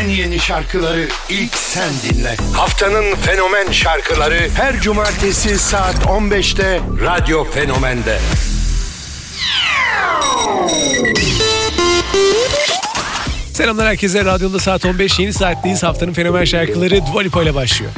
En yeni şarkıları ilk sen dinle. Haftanın fenomen şarkıları her cumartesi saat 15'te Radyo Fenomen'de. Selamlar herkese. Radyo'da saat 15 yeni saatteyiz. Haftanın fenomen şarkıları Dua Lipa ile başlıyor.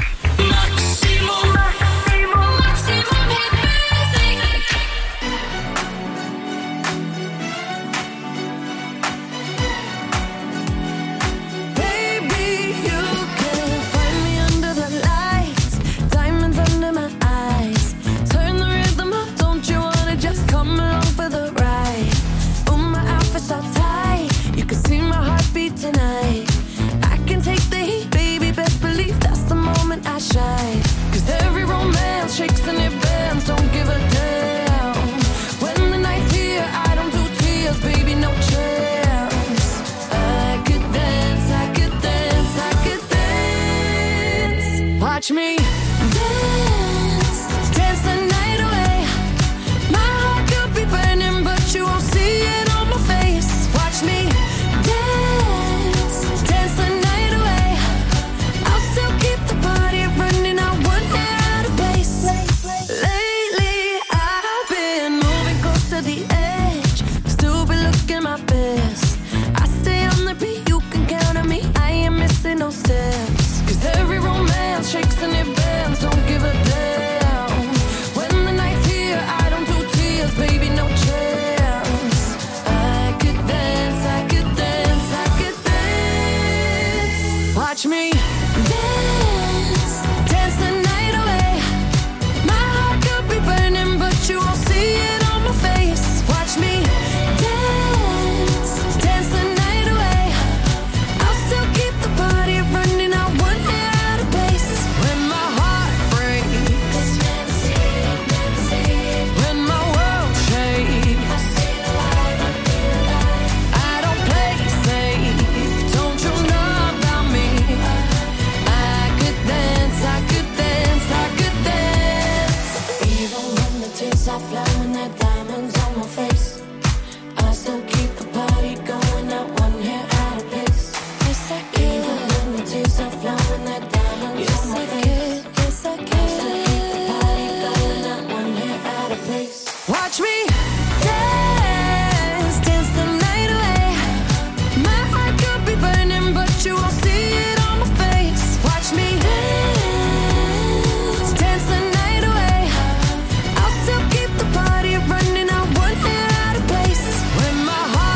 touch me.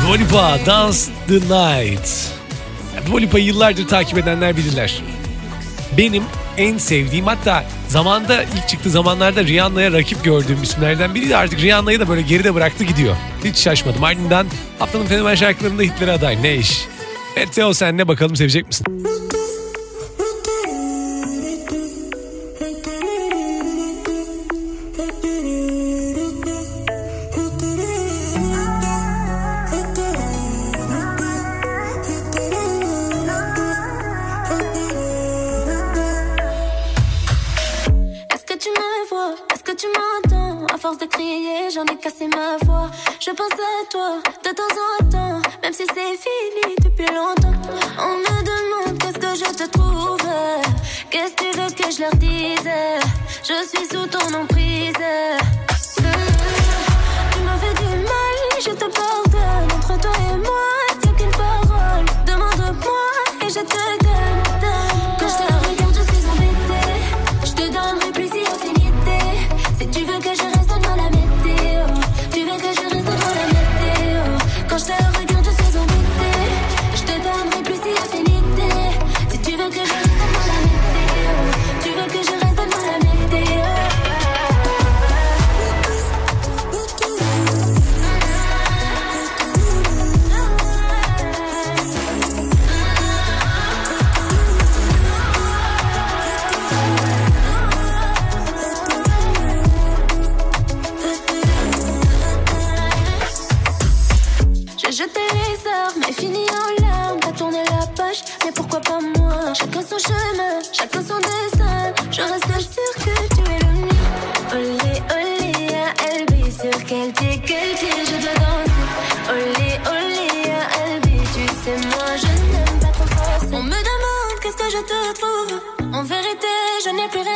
Dua Lipa, Dance the Night. Dua Lipa'yı yıllardır takip edenler bilirler. Benim en sevdiğim hatta zamanda ilk çıktığı zamanlarda Rihanna'ya rakip gördüğüm isimlerden biriydi. Artık Rihanna'yı da böyle geride bıraktı gidiyor. Hiç şaşmadım. Ardından haftanın fenomen şarkılarında hitlere aday. Ne iş? Evet Teo sen ne bakalım sevecek misin? Je pense à toi de temps en temps, même si c'est fini depuis longtemps. On me demande qu'est-ce que je te trouve, qu'est-ce que tu veux que je leur dise? Je suis sous ton ombre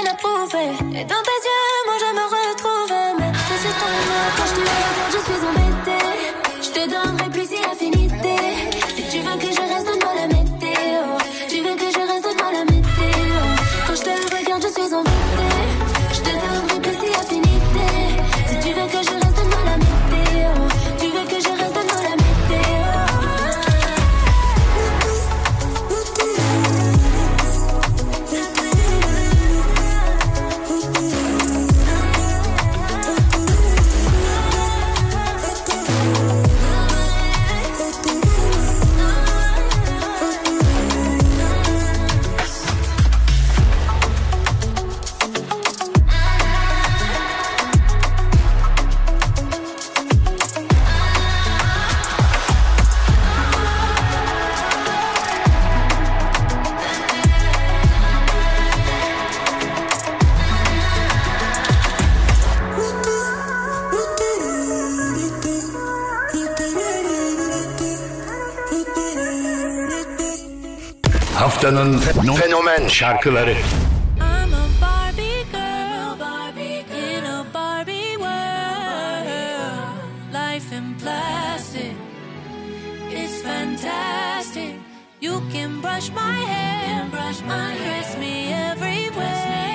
Et dans tes yeux, moi je me retrouve. Mais je suis tombée quand je te regarde, je suis embêtée. Je te donnerai plaisir à finir. Haftanın fenomen şarkıları. You can brush my hair, brush my hair, me everywhere.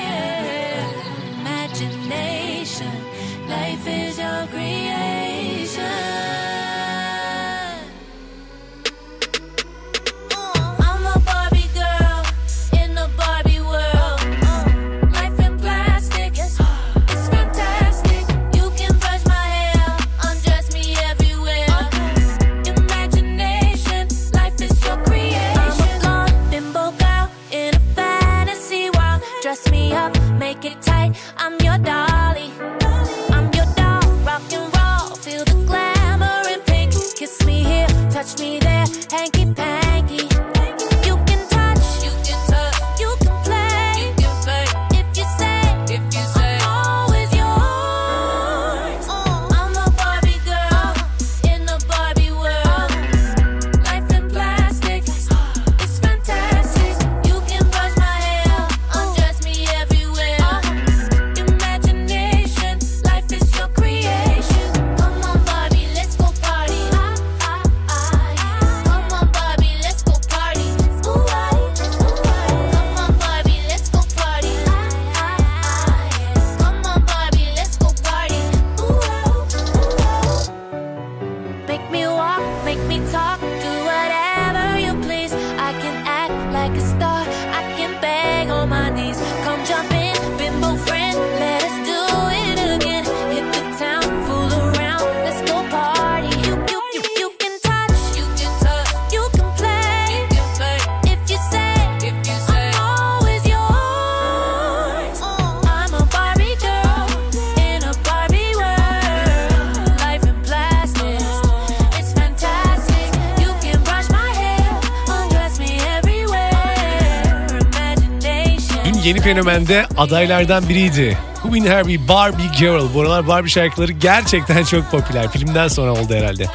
yeni fenomende adaylardan biriydi. Queen Herbie, Barbie Girl. Bu aralar Barbie şarkıları gerçekten çok popüler. Filmden sonra oldu herhalde.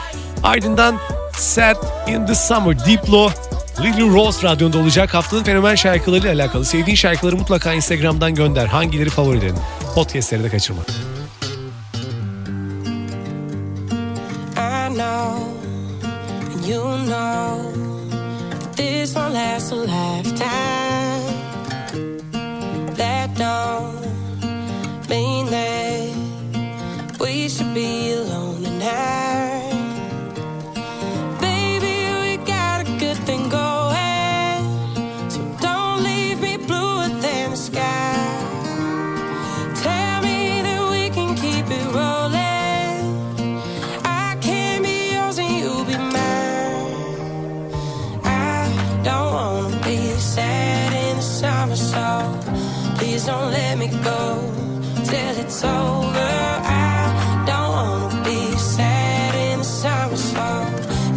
Ardından Set in the Summer, Diplo, Lily Rose radyonda olacak. Haftanın fenomen şarkılarıyla alakalı sevdiğin şarkıları mutlaka Instagram'dan gönder. Hangileri favorilerin? Podcastleri de kaçırma. This won't last a lifetime. Mean that We should be alone tonight.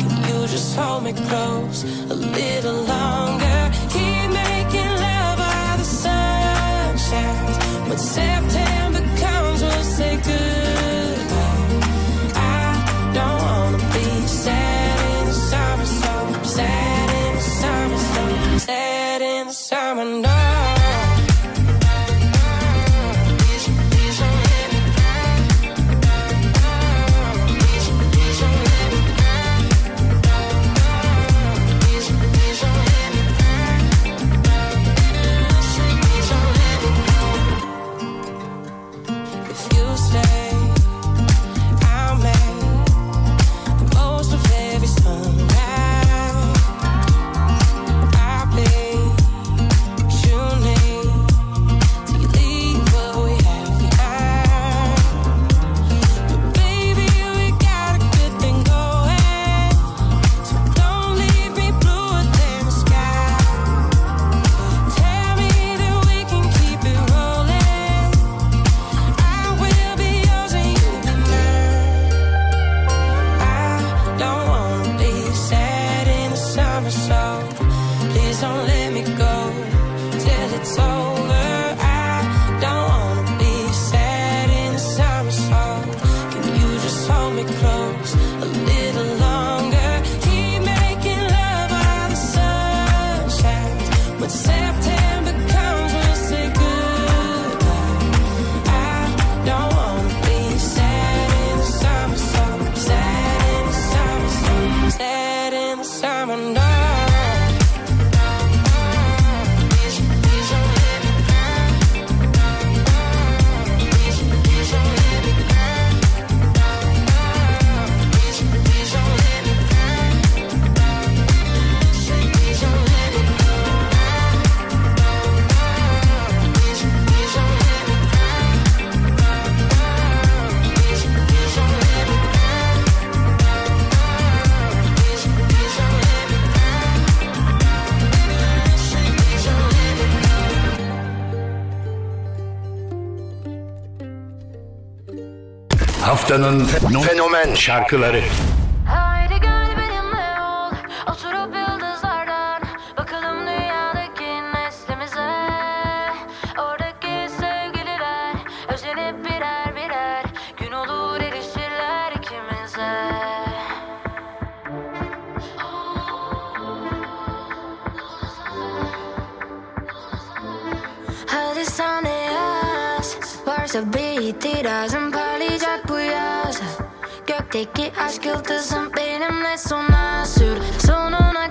Can you just hold me close a little longer? Keep making love by the sunshine, but September. Haftanın fenomen şarkıları. Haydi gel benimle ol, oturup yıldızlardan Kalpteki aşk yıldızım benimle sona sür Sonuna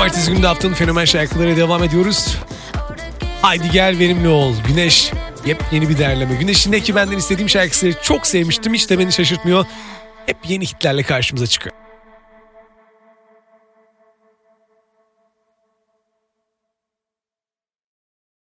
Cumartesi günü de haftanın fenomen şarkıları devam ediyoruz. Haydi gel verimli ol. Güneş yepyeni bir derleme. Güneş'in ki benden istediğim şarkısı çok sevmiştim. Hiç de beni şaşırtmıyor. Hep yeni hitlerle karşımıza çıkıyor.